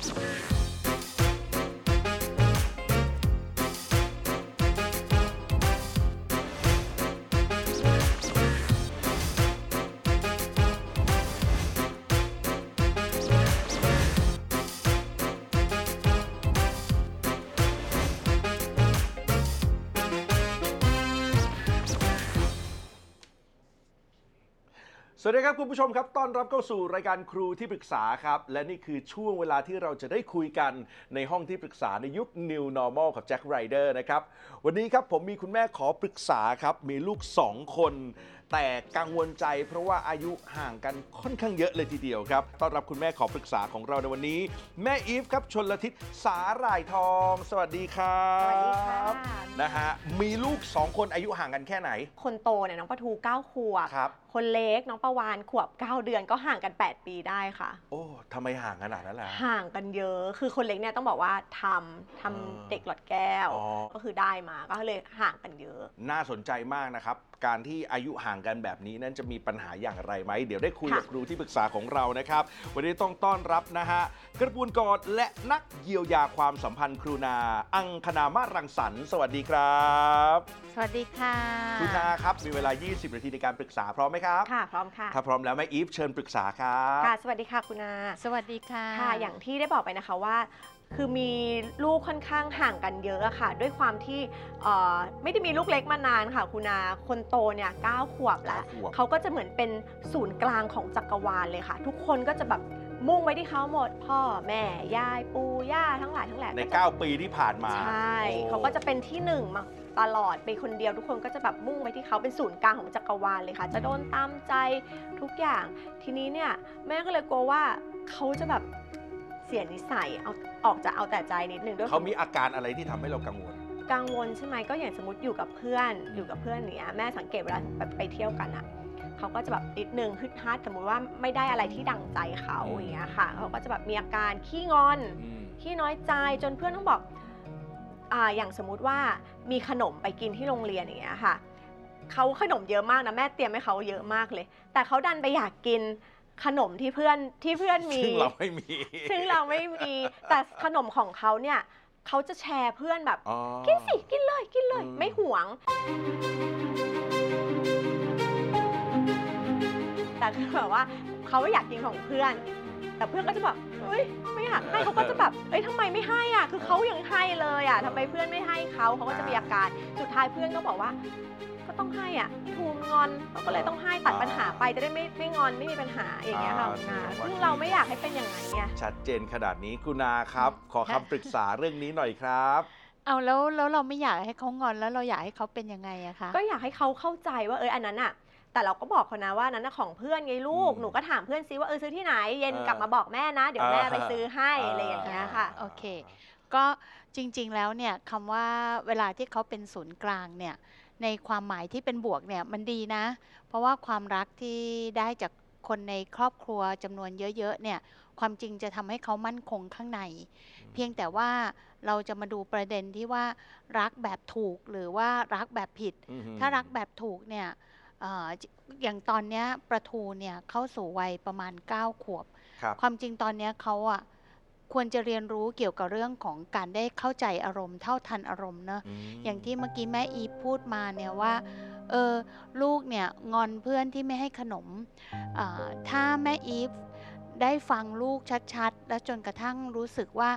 Thanks. วัสดีครับคุณผู้ชมครับต้อนรับเข้าสู่รายการครูที่ปรึกษาครับ และนี่คือช่วงเวลาที่เราจะได้คุยกันในห้องที่ปรึกษาในยุค New Normal กับแจ็คไรเดอร์นะครับ วันนี้ครับผมมีคุณแม่ขอปรึกษาครับ มีลูก 2 คน แต่กังวลใจเพราะว่าอายุห่างกันค่อนข้างเยอะเลยทีเดียวครับ ต้อนรับคุณแม่ขอปรึกษาของเราในวันนี้ แม่อีฟครับชนละทิศสาหร่ายทอง สวัสดีครับสวัสดีค่ะนะฮะมีลูก 2 คนอายุห่างกันแค่ไหน คนโตเนี่ยน้องปะทู9ขวบครับคนเล็กน้องประวานขวบ 9 เดือนก็ห่างกัน 8 ปีได้ค่ะ โอ้ทำไมห่างขนาดนั้นล่ะ ห่างกันเยอะคือคนเล็กเนี่ยต้องบอกว่าทำทำอ่าเด็กหลอดแก้ว อ๋อ ก็คือได้มาก็เลยห่างกันเยอะ น่าสนใจมากนะครับ การที่อายุห่างกันแบบนี้นั้นจะมีปัญหาอย่างไรไหม เดี๋ยวได้คุยค่ะ กับครูที่ปรึกษาของเรานะครับ วันนี้ต้องต้อนรับนะฮะ กระบวนกรและนักเยียวยาความสัมพันธ์ครูนา อังคณามาศรังสรรค์สวัสดีครับ สวัสดีค่ะ ครูนาครับ มีเวลา 20 นาทีในการปรึกษาพร้อมไหมครับ ค่ะ พร้อมค่ะ ถ้าพร้อมแล้วแม่อีฟเชิญปรึกษาครับค่ะ สวัสดีค่ะคุณนาสวัสดีค่ะ ค่ะ อย่างที่ได้บอกไปนะคะว่า คือมีลูกค่อนข้างห่างกันเยอะอะค่ะ ด้วยความที่เอ่อไม่ได้มีลูกเล็กมานานค่ะ คุณนาคนโตเนี่ยเก้าขวบแล้ว เก้าขวบ เขาก็จะเหมือนเป็นศูนย์กลางของจักรวาลเลยค่ะ ทุกคนก็จะแบบมุ่งไว้ที่เขาหมด พ่อแม่ยายปู่ย่าทั้งหลายทั้งแหล่ใน ก็จะ9 ปีที่ผ่านมาใช่ โอ้เขาก็จะเป็นที่หนึ่งมา ตลอดเป็นคนเดียวทุกคนก็จะแบบมุ่งไปที่เขาเป็นศูนย์กลางของจักรวาลเลยค่ะ จะโดนตามใจทุกอย่าง ทีนี้เนี่ยแม่ก็เลยกลัวว่าเขาจะแบบเสียนิสัยเอาออกจะเอาแต่ใจนิดนึงด้วยเขามีอาการอะไรที่ทำให้เรากังวล กังวลใช่ไหมก็อย่างสมมติอยู่กับเพื่อนอยู่กับเพื่อนเนี้ยแม่สังเกตเวลาไปไปเที่ยวกันอะเขาก็จะแบบนิดนึงฮึดฮัดสมมติว่าไม่ได้อะไรที่ดังใจเขาอืมอย่างเงี้ยค่ะเขาก็จะแบบมีอาการขี้งอนอืมขี้น้อยใจจนเพื่อนต้องบอก อ่าอย่างสมมุติว่ามีขนมไปกินที่โรงเรียนอย่างเงี้ยค่ะเขาขนมเยอะมากนะแม่เตรียมให้เขาเยอะมากเลย แต่เขาดันไปอยากกินขนมที่เพื่อนที่เพื่อนมี ซึ่งเราไม่มี ซึ่งเราไม่มี แต่ขนมของเขาเนี่ยเขาจะแชร์เพื่อนแบบ อ๋อ กินสิกินเลยกินเลย อืม ไม่หวง แต่คือแบบว่าเขาอยากกินของเพื่อน แต่เพื่อนก็จะแบบเอ้ยไม่อยากให้เขาก็จะแบบเอ้ยทำไมไม่ให้อะคือเขายังให้เลยอะทำไมเพื่อนไม่ให้เขาเขาก็จะมีอาการสุดท้ายเพื่อนก็บอกว่า ก็ต้องให้อะทูมงอนเขาก็เลยต้องให้ตัดปัญหาไปจะได้ไม่ไม่งอนไม่มีปัญหาอย่างเงี้ยค่ะคุณนาซึ่งเราไม่อยากให้เป็นอย่างนั้นไงชัดเจนขนาดนี้คุณนาครับ ขอคำปรึกษาเรื่องนี้หน่อยครับเอาแล้วแล้วเราไม่อยากให้เขางอนแล้วเราอยากให้เขาเป็นยังไงอะคะก็อยากให้เขาเข้าใจว่าเอออันนั้นอะ แต่เราก็บอกเขานะว่านั้นน่ะของเพื่อนไงลูก อืมหนูก็ถามเพื่อนซิว่าเออซื้อที่ไหน เย็นเออกลับมาบอกแม่นะ เดี๋ยวแม่อ่า ไปซื้อให้อ่าอะไรอย่างเงี้ยค่ะ โอเค ก็จริงๆแล้วเนี่ยคำว่าเวลาที่เขาเป็นศูนย์กลางเนี่ยในความหมายที่เป็นบวกเนี่ยมันดีนะ เพราะว่าความรักที่ได้จากคนในครอบครัวจำนวนเยอะๆเนี่ยความจริงจะทำให้เขามั่นคงข้างใน เพียงแต่ว่าเราจะมาดูประเด็นที่ว่ารักแบบถูกหรือว่ารักแบบผิด อือหือถ้ารักแบบถูกเนี่ยเอ่ออย่างตอนเนี้ยประทูเนี่ยเข้าสู่วัยประมาณ 9 ขวบครับความจริงตอนเนี้ยเขาอะควรจะเรียนรู้เกี่ยวกับเรื่องของการได้เข้าใจอารมณ์เท่าทันอารมณ์เนอะมอย่างที่เมื่อกี้แม่อีฟพูดมาเนี่ยว่าเออลูกเนี่ยงอนเพื่อนที่ไม่ให้ขนมอ่าถ้าแม่อีฟได้ฟังลูกชัดๆ แล้วจนกระทั่งรู้สึกว่า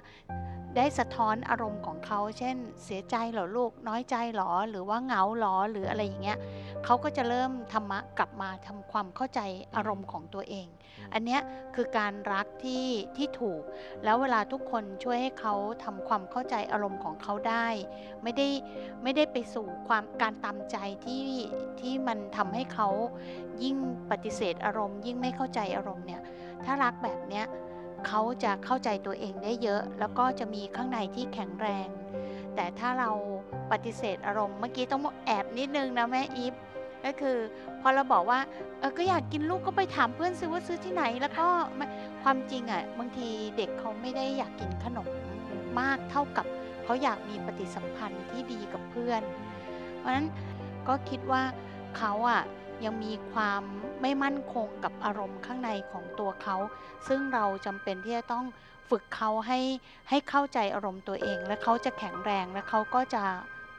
ได้สะท้อนอารมณ์ของเขา เช่น เสียใจหรอลูก น้อยใจหรอ หรือว่าเหงาหรอ หรืออะไรอย่างเงี้ยเขาก็จะเริ่มธรรมะกลับมาทำความเข้าใจอารมณ์ของตัวเอง อันเนี้ยคือการรักที่ที่ถูก แล้วเวลาทุกคนช่วยให้เขาทำความเข้าใจอารมณ์ของเขาได้ ไม่ได้ไม่ได้ไปสู่ความการตามใจที่ที่มันทำให้เขายิ่งปฏิเสธอารมณ์ ยิ่งไม่เข้าใจอารมณ์เนี่ยถ้ารักแบบเนี้ย เขาจะเข้าใจตัวเองได้เยอะ แล้วก็จะมีข้างในที่แข็งแรง แต่ถ้าเราปฏิเสธอารมณ์เมื่อกี้ต้องแอบนิดนึงนะแม่อีฟก็คือพอเราบอกว่าเออก็อยากกินลูกก็ไปถามเพื่อนซื้อว่าซื้อที่ไหน แล้วก็ความจริงอะบางทีเด็กเขาไม่ได้อยากกินขนมมากเท่ากับเขาอยากมีปฏิสัมพันธ์ที่ดีกับเพื่อน เพราะฉะนั้นก็คิดว่าเขาอะ ยังมีความไม่มั่นคงกับอารมณ์ข้างในของตัวเขา ซึ่งเราจำเป็นที่จะต้องฝึกเขาให้ให้เข้าใจอารมณ์ตัวเอง และเขาจะแข็งแรงและเขาก็จะ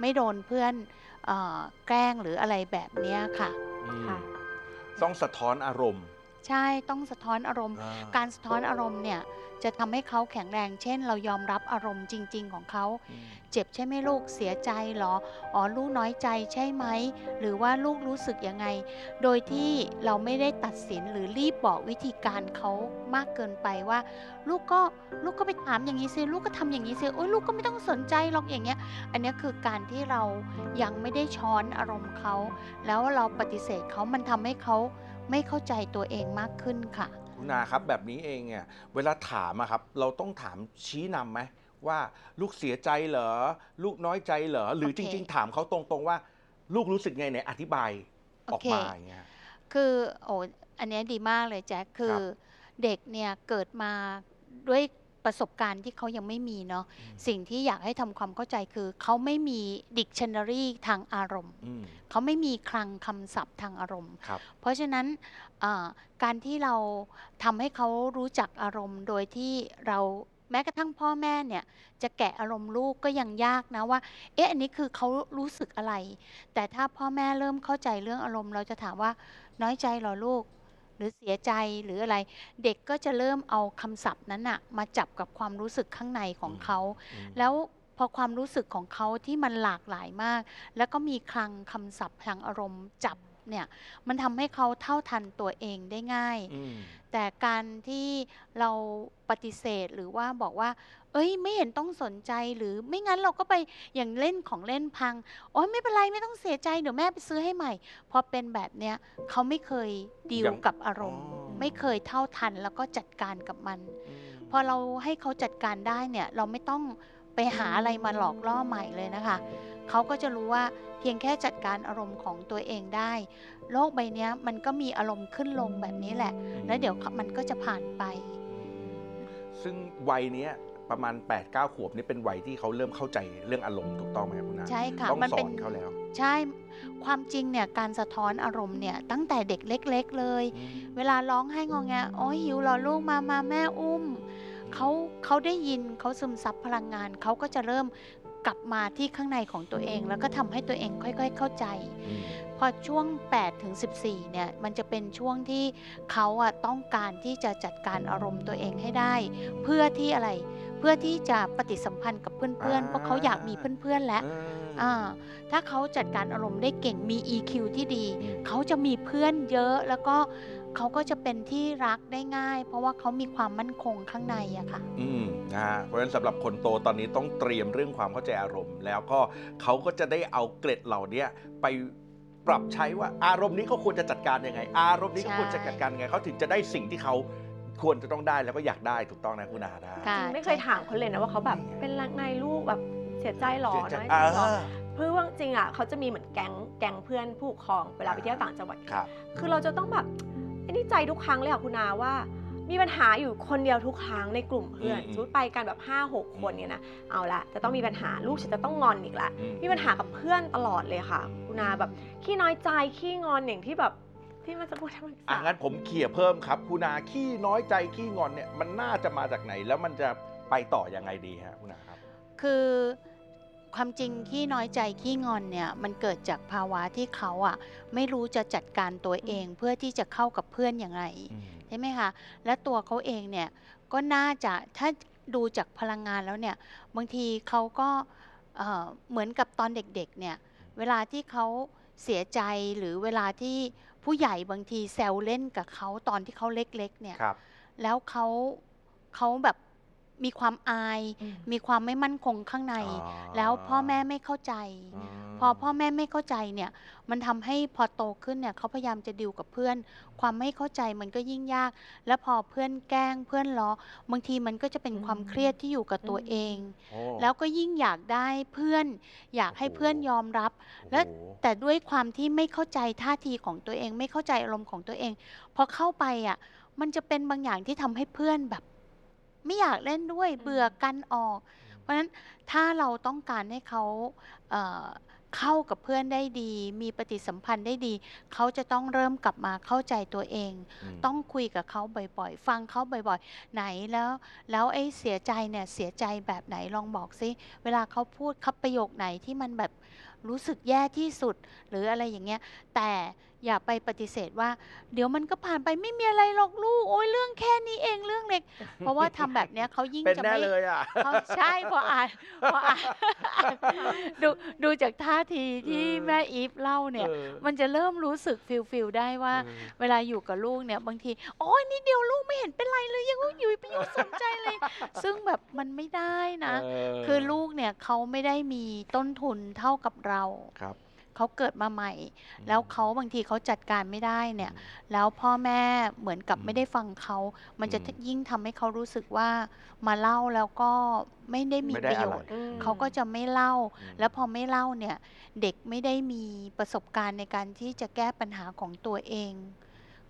ไม่โดนเพื่อนเออแกล้งหรืออะไรแบบเนี้ยค่ะอืมค่ะ ต้องสะท้อนอารมณ์ ใช่ต้องสะท้อนอารมณ์อ่การสะท้อนอารมณ์เนี่ย จะทำให้เขาแข็งแรง เช่น เรายอมรับอารมณ์จริง ๆ ของเขาอืมเจ็บใช่ไหมลูกเสียใจเหรอ อ๋อลูกน้อยใจใช่ไหม หรือว่าลูกรู้สึกยังไง โดยที่เราไม่ได้ตัดสินหรือรีบบอกวิธีการเขามากเกินไปว่า ลูกก็ลูกก็ไปถามอย่างนี้สิลูกก็ทำอย่างนี้สิโอ้ยลูกก็ไม่ต้องสนใจหรอกอย่างเงี้ย อันเนี้ยคือการที่เรายังไม่ได้ช้อนอารมณ์เขาแล้วเราปฏิเสธเขามันทำให้เขาไม่เข้าใจตัวเองมากขึ้นค่ะ คุณนาครับแบบนี้เองเนี่ยเวลาถามอะครับเราต้องถามชี้นำไหมว่าลูกเสียใจเหรอ ลูกน้อยใจเหรอ หรือโอจเคริง ๆ ถามเขาตรงๆว่า ลูกรู้สึกไงเนี่ยอธิบายออกโอเคมาอย่างเงี้ยคือโอ้อันเนี้ยดีมากเลยแจ็คคืครัอบเด็กเนี่ยเกิดมาด้วย ประสบการณ์ที่เขายังไม่มีเนาะอืมสิ่งที่อยากให้ทำความเข้าใจคือ เขาไม่มีดิกชันนารีทางอารมณ์อืมเขาไม่มีคลังคำศัพท์ทางอารมณ์ครับเพราะฉะนั้นเอ่อการที่เราทำให้เขารู้จักอารมณ์ โดยที่เราแม้กระทั่งพ่อแม่เนี่ยจะแกะอารมณ์ลูกก็ยังยากนะว่า เอ๊ะอันนี้คือเขารู้สึกอะไร แต่ถ้าพ่อแม่เริ่มเข้าใจเรื่องอารมณ์ เราจะถามว่าน้อยใจเหรอลูกห รือเสียใจหรืออะไร เด็กก็จะเริ่มเอาคำศัพท์นั้นอะมาจับกับความรู้สึกข้างในของเขาอืมแล้วพอความรู้สึกของเขาที่มันหลากหลายมาก แล้วก็มีคลังคำศัพท์ทางอารมณ์จับ เนี่ยมันทำให้เขาเท่าทันตัวเองได้ง่าย อืมแต่การที่เราปฏิเสธหรือว่าบอกว่า เอ้ยไม่เห็นต้องสนใจหรือไม่งั้นเราก็ไปอย่างเล่นของเล่นพังโอ้ยไม่เป็นไรไม่ต้องเสียใจเดี๋ยวแม่ไปซื้อให้ใหม่พอเป็นแบบเนี้ยเขาไม่เคยดีลยังกับอารมณ์ อ๋อ ไม่เคยเท่าทันแล้วก็จัดการกับมัน อืมพอเราให้เขาจัดการได้เนี่ยเราไม่ต้องไปหาอะไรมาหลอกล่อใหม่เลยนะคะ เขาก็จะรู้ว่าเพียงแค่จัดการอารมณ์ของตัวเองได้ โลกใบเนี้ยมันก็มีอารมณ์ขึ้นลงแบบนี้แหละ แล้วเดี๋ยวมันก็จะผ่านไป ซึ่งวัยเนี้ยประมาณ 8 9 ขวบนี่เป็นวัยที่เขาเริ่มเข้าใจเรื่องอารมณ์ถูกต้องไหมครับคุณนาใช่ค่ะต้องมันสอเป็นนเขาแล้ว ใช่ความจริงเนี่ยการสะท้อนอารมณ์เนี่ยตั้งแต่เด็กเล็ก ๆ เลยอืมเวลาร้องไห้งอแงโอ้ยหิวเหรอลูกมามาแม่อุ้มเขาเขาได้ยินเขาซึมซับพลังงานเขาก็จะเริ่ม กลับมาที่ข้างในของตัวเอง แล้วก็ทำให้ตัวเองค่อย ๆ เข้าใจอืมพอช่วง8ถึง14เนี่ยมันจะเป็นช่วงที่เขาอะต้องการที่จะจัดการอารมณ์ตัวเองให้ได้ เพื่อที่อะไรเพื่อที่จะปฏิสัมพันธ์กับเพื่อนๆเพราะเขาอยากมีเพื่อนๆแล้วอืมอ่าถ้าเขาจัดการอารมณ์ได้เก่งมี EQ ที่ดีอืมเขาจะมีเพื่อนเยอะแล้วก็ เขาก็จะเป็นที่รักได้ง่าย เพราะว่าเขามีความมั่นคงข้างในอะค่ะ อืมนะฮะเพราะฉะนั้นสำหรับคนโตตอนนี้ต้องเตรียมเรื่องความเข้าใจอารมณ์ แล้วก็เขาก็จะได้เอาเกร็ดเหล่านี้ไปปรับใช้ว่าอารมณ์นี้เขาควรจะจัดการยังไง อารมณ์นี้เขาควรจะจัดการยังไงเขาถึงจะได้สิ่งที่เขาควรจะต้องได้แล้วก็อยากได้ถูกต้องนะคุณอาดาค่ะจริงไม่เคยถามเขาเลยนะว่าเขาแบบเป็นรักไงลูกแบบเสียใจหรอเสียใจน้อยอ่าใจหรอเพื่อว่าจริงอะเขาจะมีเหมือนแก๊งแก๊งเพื่อนผู้ปกครองเวลาไปเที่ยวต่างจังหวัดครับคือเราจะต้องแบบไอ้นี่ใจทุกครั้งเลยอะคุณนาว่า มีปัญหาอยู่คนเดียวทุกครั้งในกลุ่มเพื่อนอืมสมมติไปกันแบบ5้าหกคนเนี่ยนะเอาละจะต้องมีปัญหาลูกฉันจะต้องงอนอีกละอืม มีปัญหากับเพื่อนตลอดเลยค่ะ คุณนาแบบขี้น้อยใจขี้งอนอย่างที่แบบที่มันจะพูดทั้งอะงั้นผมเขี่ยเพิ่มครับ คุณอาขี้น้อยใจขี้งอนเนี่ยมันน่าจะมาจากไหนแล้วมันจะไปต่อยังไงดีฮะคุณอาครับ คือ ความจริงขี้น้อยใจขี้งอนเนี่ยมันเกิดจากภาวะที่เขาอะไม่รู้จะจัดการตัวเองเพื่อที่จะเข้ากับเพื่อนอย่างไรใช่ไหมคะและตัวเขาเองเนี่ยก็น่าจะถ้าดูจากพลังงานแล้วเนี่ยบางทีเขาก็เอ่อเหมือนกับตอนเด็กๆเนี่ยเวลาที่เขาเสียใจหรือเวลาที่ผู้ใหญ่บางทีแซวเล่นกับเขาตอนที่เขาเล็กๆเนี่ยครับแล้วเขาเขาแบบ มีความอายอืมมีความไม่มั่นคงข้างในอ๋อแล้วพ่อแม่ไม่เข้าใจอืมพอพ่อแม่ไม่เข้าใจเนี่ย มันทำให้พอโตขึ้นเนี่ยเขาพยายามจะดิวกับเพื่อน ความไม่เข้าใจมันก็ยิ่งยาก แล้วพอเพื่อนแกล้งเพื่อนล้อบางทีมันก็จะเป็นความเครียดที่อยู่กับตัวเองโอ้แล้วก็ยิ่งอยากได้เพื่อน อยากให้โอ้โหเพื่อนยอมรับ และโอ้โหแต่ด้วยความที่ไม่เข้าใจท่าทีของตัวเอง ไม่เข้าใจอารมณ์ของตัวเองพอเข้าไปอะมันจะเป็นบางอย่างที่ทำให้เพื่อนแบบ ไม่อยากเล่นด้วยอืมเบื่อกันออก เพราะฉะนั้นถ้าเราต้องการให้เขาเอ่อเข้ากับเพื่อนได้ดี มีปฏิสัมพันธ์ได้ดี เขาจะต้องเริ่มกลับมาเข้าใจตัวเองมต้องคุยกับเขาบ่อยๆ ฟังเขาบ่อยๆ ไหนแล้ว แล้วไอ้เสียใจเนี่ยเสียใจแบบไหนลองบอกซิเวลาเขาพูดครับประโยคไหนที่มันแบบรู้สึกแย่ที่สุดหรืออะไรอย่างเงี้ยแต่ อย่าไปปฏิเสธว่า เดี๋ยวมันก็ผ่านไปไม่มีอะไรหรอกลูก โอ้ยเรื่องแค่นี้เองเรื่องเล็ก เพราะว่าทำแบบเนี้ยเขายิ่งเป็นจะแน่ไม่เลยอะเขาใช่พออ่านพออ่านดูดูจากท่าทีที่เออแม่อีฟเล่าเนี่ยเออมันจะเริ่มรู้สึก feel feel ได้ว่าเออเวลาอยู่กับลูกเนี่ยบางทีโอ้ยนี่เดียวลูกไม่เห็นเป็นไรเลยยังอยู่ไปอยู่สนใจเลย ซึ่งแบบมันไม่ได้นะเคือลูกเนี่ยเขาไม่ได้มีต้นทุนเท่ากับเราครับ เขาเกิดมาใหม่ แล้วเขาบางทีเขาจัดการไม่ได้เนี่ย แล้วพ่อแม่เหมือนกับอืมไม่ได้ฟังเขา มันจะอืมยิ่งทำให้เขารู้สึกว่ามาเล่าแล้วก็ไม่ได้มีไม่ปได้ระโยอะไรชน์อืมเขาก็จะไม่เล่าอืมแล้วพอไม่เล่าเนี่ย เด็กไม่ได้มีประสบการณ์ในการที่จะแก้ปัญหาของตัวเอง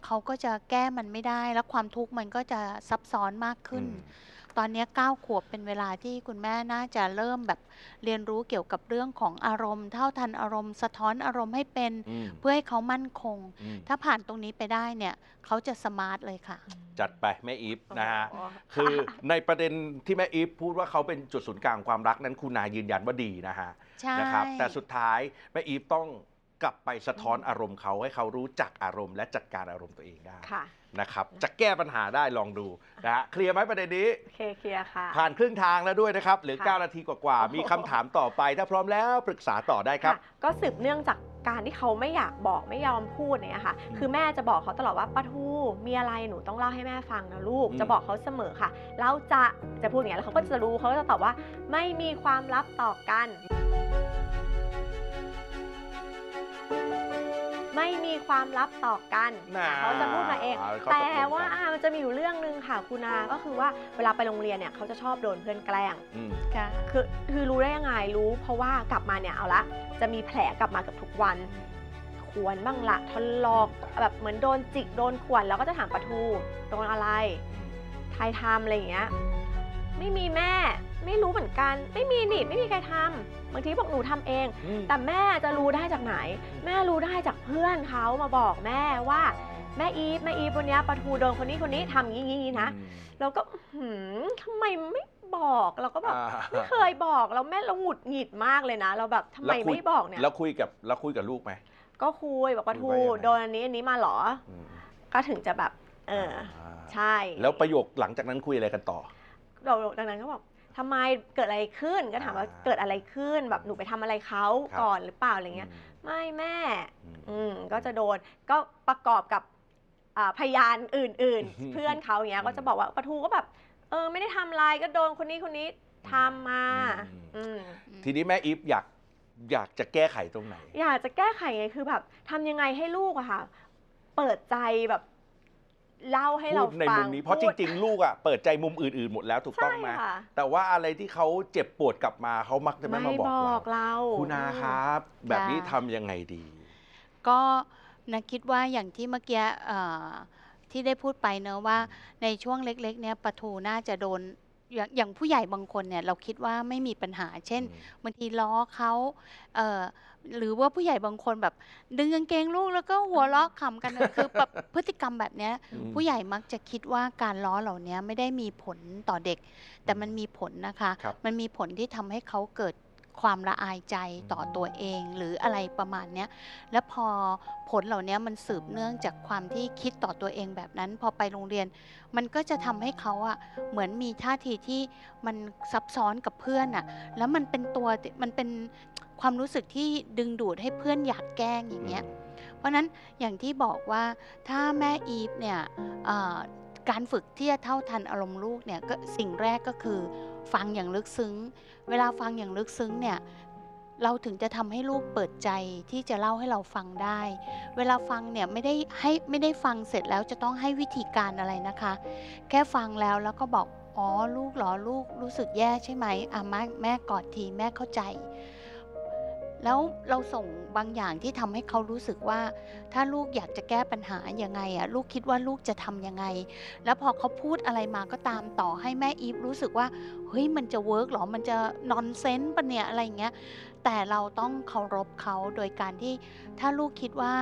เขาก็จะแก้มันไม่ได้ แล้วความทุกข์มันก็จะซับซ้อนมากขึ้นอืม ตอนเนี้ยเก้าขวบเป็นเวลาที่คุณแม่น่าจะเริ่มแบบเรียนรู้เกี่ยวกับเรื่องของอารมณ์ เท่าทันอารมณ์ สะท้อนอารมณ์ให้เป็นอืมเพื่อให้เขามั่นคงอืมถ้าผ่านตรงนี้ไปได้เนี่ยเขาจะสมาร์ทเลยค่ะ จัดไปแม่อีฟนะฮะโอ้โหคือในประเด็นที่แม่อีฟพูดว่าเขาเป็นจุดศูนย์กลางความรักนั้นคุณนายืนยันว่าดีนะฮะใช่นะครับแต่สุดท้ายแม่อีฟต้องกลับไปสะท้อนอารมณ์เขาให้เขารู้จักอารมณ์และจัดการอารมณ์ตัวเองได้ค่ะ นะครับ จะแก้ปัญหาได้ลองดูนะฮะเคลียร์ไหมประเด็นนี้ โอเคเคลียร์ค่ะ ผ่านครึ่งทางแล้วด้วยนะครับเหลือ ค่ะ 9 นาทีกว่าๆมีคำถามต่อไป ถ้าพร้อมแล้วปรึกษาต่อได้ครับะก็สืบเนื่องจากการที่เขาไม่อยากบอกไม่ยอมพูดเนี่ยค่ะอืมคือแม่จะบอกเขาตลอดว่าปาทูมีอะไรหนูต้องเล่าให้แม่ฟังนะลูก อืม จะบอกเขาเสมอค่ะเราจะจะพูดอย่างนี้ยแล้วเขาก็จะรู้เขาก็จะตอบว่าไม่มีความลับต่อกัน ไม่มีความลับต่อกันน่าเขาจะพูดมาเอง เขาตกลงกัน แต่ว่าอ่ามันจะมีอยู่เรื่องหนึ่งค่ะคุณอาก็คือว่าเวลาไปโรงเรียนเนี่ยเขาจะชอบโดนเพื่อนแกล้ง อืม ค่ะ คือคือรู้ได้ยังไงรู้ เพราะว่ากลับมาเนี่ยเอาละ จะมีแผลกลับมาเกับทุกวันขวนบ้างละทะลอกแบบเหมือนโดนจิกโดนขวนแล้วก็จะถามปะทูโดนอะไรใครทำอะไรอย่างเงี้ยไม่มีแม่ ไม่รู้เหมือนกัน ไม่มีนี่ไม่มีใครทำ บางทีบอกหนูทำเองอืมแต่แม่จะรู้ได้จากไหน แม่รู้ได้จากเพื่อนเขามาบอกแม่ว่าแม่อีฟแม่อีฟวันเนี้ยปะทูโดนคนนี้คนนี้ทำอย่างนี้อย่างนี้นะอืมเราก็หืมทำไมไม่บอกเราก็แบบอ่าไม่เคยบอกเราแม่เราหงุดหงิดมากเลยนะ เราแบบทำไมแล้วคุยไม่บอกเนี่ยแล้วคุยกับแล้วคุยกับลูกไหมก็คุยบอกว่าคุทูยว่ายังไงโดนอันนี้อันนี้มาเหรออืมก็ถึงจะแบบ เออาใช่ แล้วประโยคหลังจากนั้นคุยอะไรกันต่อเราดังนั้นก็บอก ทำไมเกิดอะไรขึ้นก็ถามว่าอ่าเกิดอะไรขึ้นแบบหนูไปทำอะไรเขาครับก่อนหรือเปล่าอะไรเงี้ยอืมไม่แม่อืมอืมก็จะโดนก็ประกอบกับอ่าพยานอื่นอืมๆเพื่อนเขาอย่างเงี้ยก็จะบอกว่าปะทูก็แบบเออไม่ได้ทำอะไรก็โดนคนนี้คนนี้ทำมาอืมอืมทีนี้แม่อีฟอยากอยากจะแก้ไขตรงไหน อยากจะแก้ไขไงคือแบบทำยังไงให้ลูกอะค่ะ เปิดใจแบบ เล่าให้เราพูดในฟัมุงมนี้ เพราะจพูด ริง ๆ ลูกอะเปิดใจมุมอื่น ๆ หมดแล้วถูกต้องไหมใช่ค่ะ แต่ว่าอะไรที่เขาเจ็บปวดกลับมาเขามักจะไม่มาบอกบอกเรา เราคุณอาครับ แบบนี้ทำยังไงดี ก็นะคิดว่าอย่างที่เมื่อกี้เอ่อที่ได้พูดไปเนอะว่าในช่วงเล็กๆเนี่ยปะทูน่าจะโดน อย่างอย่างผู้ใหญ่บางคนเนี่ยเราคิดว่าไม่มีปัญหา เช่นบางทีล้อเขาเอ่อหรือว่าผู้ใหญ่บางคนแบบ ดึงกางเกงลูกแล้วก็หัวเราะขำกันนะคือแบบพฤติกรรมแบบเนี้ยอืมผู้ใหญ่มักจะคิดว่าการล้อเหล่านี้ไม่ได้มีผลต่อเด็ก แต่มันมีผลนะคะ ครับ มันมีผลที่ทำให้เขาเกิด ความละอายใจต่อตัวเองหรืออะไรประมาณเนี้ยแล้วพอผลเหล่านี้มันสืบเนื่องจากความที่คิดต่อตัวเองแบบนั้น พอไปโรงเรียน มันก็จะทำให้เขาอะเหมือนมีท่าทีที่มันซับซ้อนกับเพื่อนอะแล้วมันเป็นตัวมันเป็นความรู้สึกที่ดึงดูดให้เพื่อนอยากแกล้งอย่างเงี้ยเพราะฉะนั้นอย่างที่บอกว่าถ้าแม่อีฟเนี่ยเอ่อการฝึกที่จะเท่าทันอารมณ์ลูกเนี่ยก็สิ่งแรกก็คือ ฟังอย่างลึกซึ้ง เวลาฟังอย่างลึกซึ้งเนี่ยเราถึงจะทำให้ลูกเปิดใจที่จะเล่าให้เราฟังได้ เวลาฟังเนี่ยไม่ได้ให้ไม่ได้ฟังเสร็จแล้วจะต้องให้วิธีการอะไรนะคะ แค่ฟังแล้วแล้วก็บอกอ๋อลูกเหรอลูกรู้สึกแย่ใช่ไหมอะแม่แม่กอดทีแม่เข้าใจ แล้วเราส่งบางอย่างที่ทำให้เขารู้สึกว่า ถ้าลูกอยากจะแก้ปัญหายังไงอะลูกคิดว่าลูกจะทำยังไง แล้วพอเขาพูดอะไรมาก็ตามต่อให้แม่อีฟรู้สึกว่าเฮ้ยมันจะเวิร์กหรอมันจะนอนเซนส์ปะเนี่ยอะไรอย่างเงี้ยแต่เราต้องเคารพเขาโดยการที่ถ้าลูกคิดว่า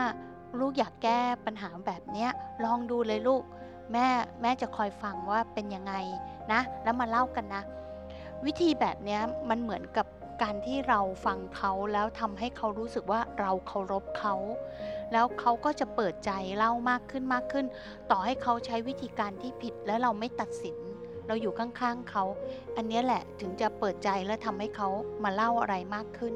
ลูกอยากแก้ปัญหาแบบเนี้ยลองดูเลยลูกแม่แม่จะคอยฟังว่าเป็นยังไงนะ แล้วมาเล่ากันนะ วิธีแบบเนี้ยมันเหมือนกับ การที่เราฟังเขาแล้วทำให้เขารู้สึกว่าเราเคารพเขา แล้วเขาก็จะเปิดใจเล่ามากขึ้นมากขึ้น ต่อให้เขาใช้วิธีการที่ผิดและเราไม่ตัดสิน เราอยู่ข้างๆเขา อันเนี้ยแหละถึงจะเปิดใจและทำให้เขามาเล่าอะไรมากขึ้น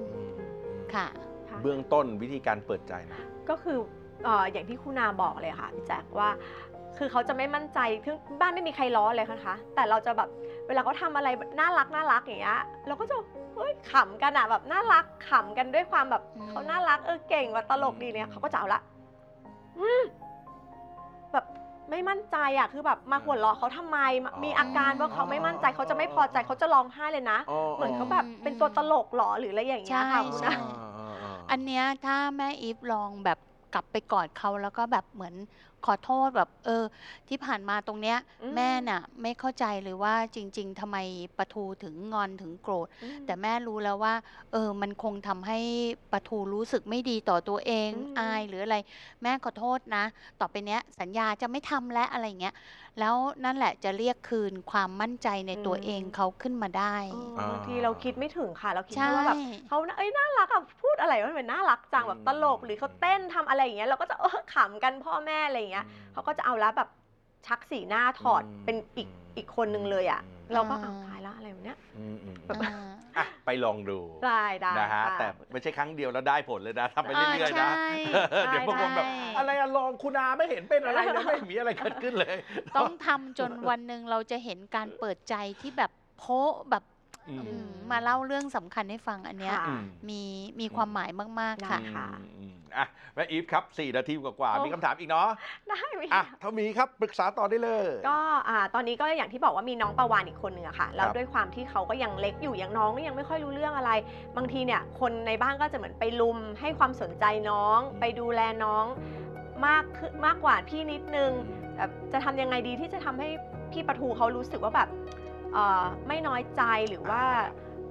ค่ะค่ะเบื้องต้นวิธีการเปิดใจนะก็คือเอ่ออย่างที่คุณนาบอกเลยค่ะพี่แจ๊คว่าคือเขาจะไม่มั่นใจซึ่งบ้านไม่มีใครล้อเลยนะคะ แต่เราจะแบบเวลาเขาทำอะไรน่ารักน่ารักอย่างเงี้ยเราก็จะ เฮ้ยขำกันอะแบบน่ารักขำกันด้วยความแบบอืม เขาน่ารักเออเก่งว่าตลกดีเนี่ยเขาก็จะเอาละอืมแบบไม่มั่นใจอะคือแบบมาหัวเราะเขาทำไมมาอ๋อมีอาการว่าเขาไม่มั่นใจเขาจะไม่พอใจเขาจะร้องไห้เลยนะเหมือนเขาแบบเป็นตัวตลกเหรอหรืออะไรอย่างเงี้ยค่ะใช่คุณใช่นาอันเนี้ยถ้าแม่อีฟลองแบบกลับไปกอดเขาแล้วก็แบบเหมือน ขอโทษแบบ เออ ที่ผ่านมาตรงเนี้ย อืม แม่น่ะ ไม่เข้าใจเลยว่าจริง ๆทำไมปะทูถึงงอนถึงโกรธ อืม แต่แม่รู้แล้วว่า เออ มันคงทำให้ปะทูรู้สึกไม่ดีต่อตัวเองอืม อายหรืออะไร แม่ขอโทษนะ ต่อไปเนี้ยสัญญาจะไม่ทำและอะไรอย่างเงี้ยแล้วนั่นแหละจะเรียกคืนความมั่นใจในตัวเองเขาขึ้นมาได้ เออบางทีเราคิดไม่ถึงค่ะ เราคิดใช่ แค่ว่าแบบเขาเอ้ยน่ารักอะพูดอะไรว่ามันน่ารักจังแบบตลกหรือเขาเต้นทำอะไรอย่างเงี้ยเราก็จะเออขำกันพ่อแม่อะไรอย่างเงี้ยเขาก็จะเอาแล้วแบบชักสีหน้าถอดอืมเป็นอีกอีกคนนึงเลยอะอืมเราก็เอาตายละอะไรแบบเนี้ยอืมอืมแบบอ่าอะไปลองดูได้ได้นะฮะค่แต่ไม่ใช่ครั้งเดียวแล้วได้ผลเลยนะทำไปเออเรื่อยๆนะใช่เดี๋ยวบางคนแบบใช่อะไรอะลองคุณอาไม่เห็นเป็นอะไรเลยไม่มีอะไรเกิดขึ้นเลย ต้องทำจนวันหนึ่งเราจะเห็นการเปิดใจที่แบบโพะแบบอื มอืมมาเล่าเรื่องสำคัญให้ฟังอันเนี้ยค่ะอืมมีมีความหมายมาก ๆ ค่ะได้ค่ะอืมอืมอะแม่อีฟครับ 4 นาทีกว่าโอ้ๆมีคำถามอีกเนาะได้ไหมอะถ้ามีครับปรึกษาต่อได้เลย ก็อ่าตอนนี้ก็อย่างที่บอกว่ามีน้องประวานอีกคนหนึ่งอะค่ะแล้วครับด้วยความที่เขาก็ยังเล็กอยู่ยังน้องก็ยังไม่ค่อยรู้เรื่องอะไร บางทีเนี่ยคนในบ้านก็จะเหมือนไปลุมให้ความสนใจน้อง ไปดูแลน้องมากขึ้นมากกว่าพี่นิดนึงแบบจะทำยังไงดีที่จะทำให้พี่ปะทูเขารู้สึกว่าแบบเอ่อ ไม่น้อยใจหรือว่า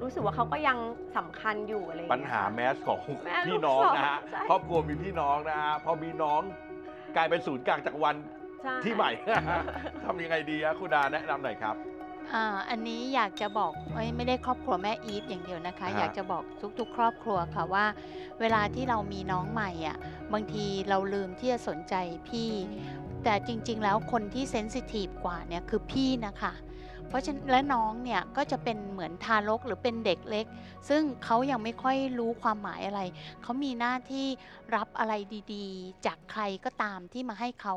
รู้สึกว่าเขาก็ยังสำคัญอยู่อะไรอย่งปัญเงี้ยหาค่ะแมสของแม่ลูกพี่น้องนะฮะสองใช่ครอบครัวมีพี่น้องนะฮะพอมีน้องกลายเป็นศูนย์กลางจักรวาลใช่ที่ใหม่ทำยังไงดีฮะคุณดาแนะนำหน่อยครับอ่าอันนี้อยากจะบอกเอ้ยไม่ได้ครอบครัวแม่อีทอย่างเดียวนะคะฮะอยากจะบอกทุกๆ ครอบครัวค่ะว่า เวลาที่เรามีน้องใหม่อะบางทีเราลืมที่จะสนใจพี่ แต่จริง ๆ แล้วคนที่เซนซิทีฟกว่าเนี่ยคือพี่นะคะ เพราะฉะนั้นและน้องเนี่ยก็จะเป็นเหมือนทารกหรือเป็นเด็กเล็ก ซึ่งเขายังไม่ค่อยรู้ความหมายอะไร เขามีหน้าที่รับอะไรดีๆ จากใครก็ตามที่มาให้เขา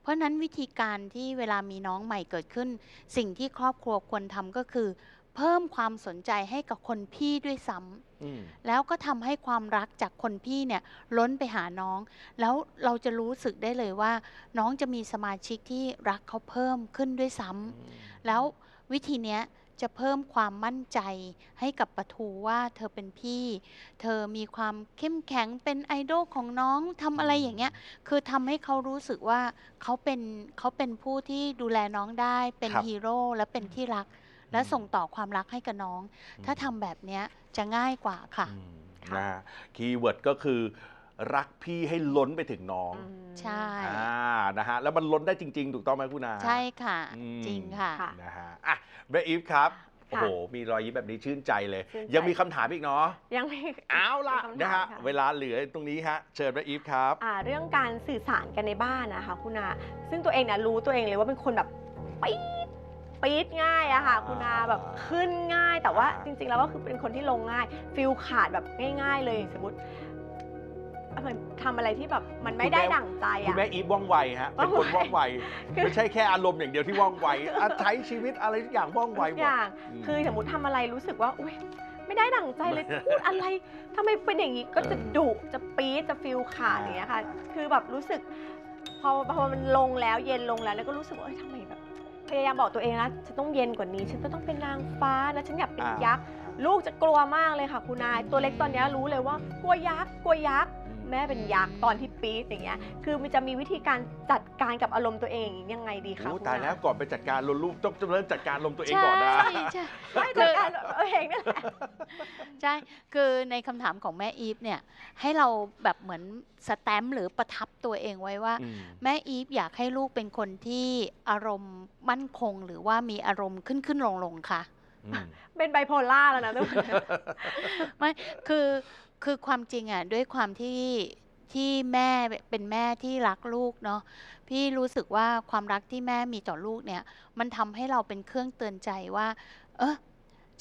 เพราะฉะนั้นวิธีการที่เวลามีน้องใหม่เกิดขึ้น สิ่งที่ครอบครัวควรทำก็คือ เพิ่มความสนใจให้กับคนพี่ด้วยซ้ำอืมแล้วก็ทำให้ความรักจากคนพี่เนี่ยล้นไปหาน้อง แล้วเราจะรู้สึกได้เลยว่า น้องจะมีสมาชิกที่รักเขาเพิ่มขึ้นด้วยซ้ำแล้ววิธีเนี้ยจะเพิ่มความมั่นใจให้กับปะทูว่าเธอเป็นพี่ เธอมีความเข้มแข็งเป็นไอดอลของน้องทำอะไรอย่างเงี้ย คือทำให้เขารู้สึกว่าเขาเป็นเขาเป็นผู้ที่ดูแลน้องได้เป็นครับฮีโร่และเป็นที่รัก และอืมส่งต่อความรักให้กับน้อง ถ้าทำแบบเนี้ยจะง่ายกว่าค่ะอืมค่ะนะฮะคีย์เวิร์ดก็คือรักพี่ให้ล้นไปถึงน้องอืมใช่อ่านะฮะ แล้วมันล้นได้จริง ๆ ถูกต้องไหมคุณอาใช่ค่ะอืมจริงค่ะค่ะ นะฮะ อะแม่อีฟครับ โอ้ค่ะโห มีรอยยิ้มแบบนี้ชื่นใจเลยชื่นใจยังมีคำถามอีกเนาะ ยังไม่เอาล่ะมีคำถามนะฮะค่เวลาเหลือตรงนี้ฮะ เชิญแม่อีฟครับ อ่า เรื่องการสื่อสารกันในบ้านนะคะคุณอา ซึ่งตัวเองเนี่ยรู้ตัวเองเลยว่าเป็นคนแบบปี๊ด ปี๊ดง่ายอะค่ะ คุณอาแบบขึ้นง่าย แต่ว่าอ่าจริง ๆ แล้วก็คือเป็นคนที่ลงง่ายฟิลขาดแบบง่าย ๆ เลยสมมติเหมือนทำอะไรที่แบบมันไม่ได้ดั่งใจคุณอะ แม่อีฟว่องไวฮะเป็นคนว่องไว คือไม่ใช่แค่อารมณ์อย่างเดียวที่ว่องไวอะใช้ชีวิตอะไรทุกอย่างว่องไวทุหกมอด ย่างมคือสมมติทำอะไรรู้สึกว่า อุ้ยไม่ได้ดั่งใจเลย พูดอะไรทำไมเป็นอย่างนี้ ก็จะดุจะปี๊ดจะฟิลขาดอย่างเงี้ยค่ะ คือแบบรู้สึก พอพอมันลงแล้วเย็นลงแล้วแล้วก็รู้สึกว่าเอ้ยทำไมแบบ พยายามบอกตัวเองนะฉันต้องเย็นกว่านี้ฉันก็ต้องเป็นนางฟ้านะฉันอยากเป็นยักษ์ลูกจะกลัวมากเลยค่ะคุณนาย ตัวเล็กตอนเนี้ยรู้เลยว่ากลัวยักษ์กลัวยักษ์ แม่เป็นยักษ์ตอนที่ปี๊ดอย่างเงี้ยคือมันจะมีวิธีการจัดการกับอารมณ์ตัวเองยังไงดีคะโอ้คุณตายแล้วก่อนไปจัดการลมลูกต้องเริ่มจัดการลมตัวเองใช่ก่อนนะใช่ไม่จัดการตัวเองนี่แหละใช่คือในคำถามของแม่อีฟเนี่ยให้เราแบบเหมือนสแตมป์หรือประทับตัวเองไว้ว่า อืมแม่อีฟอยากให้ลูกเป็นคนที่อารมณ์มั่นคง หรือว่ามีอารมณ์ขึ้นขึ้นลงลงๆค่ะ อืมเป็นไบโพล่าแล้วนะทุกคนไม่คือ คือความจริงอะด้วยความที่ที่แม่เป็นแม่ที่รักลูกเนาะพี่รู้สึกว่าความรักที่แม่มีต่อลูกเนี่ย มันทำให้เราเป็นเครื่องเตือนใจว่า เออ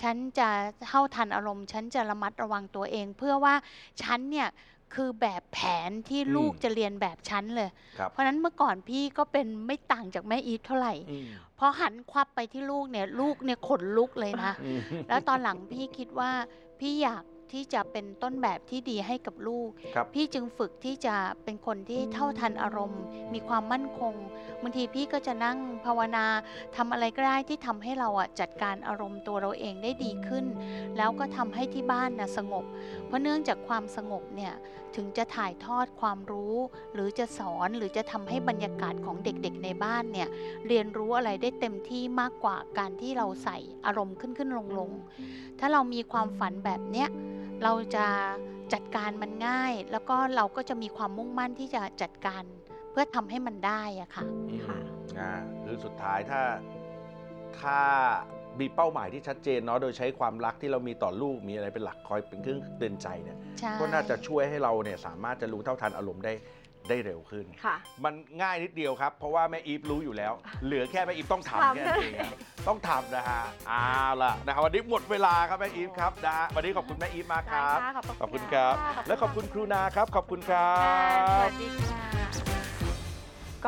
ฉันจะเท่าทันอารมณ์ ฉันจะระมัดระวังตัวเอง เพื่อว่าฉันเนี่ยคือแบบแผนที่ลูกอืมจะเรียนแบบฉันเลย ครับเพราะฉะนั้นเมื่อก่อนพี่ก็เป็นไม่ต่างจากแม่อีทเท่าไหร่ อืมพอหันควับไปที่ลูกเนี่ย ลูกเนี่ยขนลุกเลยนะ อืม แล้วตอนหลังพี่คิดว่าพี่อยาก ที่จะเป็นต้นแบบที่ดีให้กับลูกครับพี่จึงฝึกที่จะเป็นคนที่เท่าทันอารมณ์ มีความมั่นคงบางทีพี่ก็จะนั่งภาวนาทำอะไรก็ได้ที่ทำให้เราอะจัดการอารมณ์ตัวเราเองได้ดีขึ้น แล้วก็ทำให้ที่บ้านนะสงบ เพราะเนื่องจากความสงบเนี่ยถึงจะถ่ายทอดความรู้ หรือจะสอนหรือจะทำให้บรรยากาศของเด็กๆในบ้านเนี่ยเรียนรู้อะไรได้เต็มที่มากกว่าการที่เราใส่อารมณ์ขึ้นขึ้นลงลงๆถ้าเรามีความฝันแบบเนี้ยเราจะจัดการมันง่าย แล้วก็เราก็จะมีความมุ่งมั่นที่จะจัดการเพื่อทำให้มันได้อะค่ะอืมค่ะอ่าคือสุดท้ายถ้าถ้ามีเป้าหมายที่ชัดเจนเนาะโดยใช้ความรักที่เรามีต่อลูกมีอะไรเป็นหลักคอยเป็นเครื่องเตือนใจเนี่ยใช่ก็น่าจะช่วยให้เราเนี่ยสามารถจะรู้เท่าทันอารมณ์ได้ ได้เร็วขึ้น ค่ะ มันง่ายนิดเดียวครับ เพราะว่าแม่อีฟรู้อยู่แล้ว เหลือแค่แม่อีฟต้องทำทำ แค่นั้นเองอะต้องทำนะฮะเอาล่ะนะครับวันนี้หมดเวลาครับแม่อีฟครับนะฮะวันนี้ขอบคุณแม่อีฟมากครับ ได้ค่ะขอบคุณครับะและขอบคุณครูนาครับ ขอบคุณครัค่ะสบ วัสดีค่ะ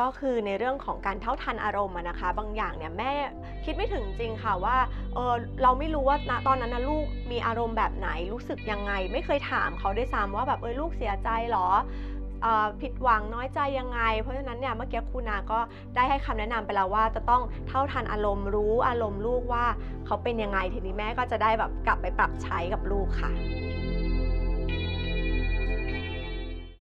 ก็คือในเรื่องของการเท่าทันอารมณ์อะนะคะ บางอย่างเนี่ยแม่คิดไม่ถึงจริงค่ะว่าเออเราไม่รู้ว่าณตอนนั้นนะลูกมีอารมณ์แบบไหนรู้สึกยังไง ไม่เคยถามเขาด้วยซ้ำว่าแบบเออลูกเสียใจเหรอเออ ผิดหวังน้อยใจยังไง เพราะฉะนั้นเนี่ยเมื่อกี้ครูนาก็ได้ให้คำแนะนำไปแล้วว่าจะต้องเท่าทันอารมณ์รู้อารมณ์ลูกว่าเขาเป็นยังไงทีนี้แม่ก็จะได้แบบกลับไปปรับใช้กับลูกค่ะ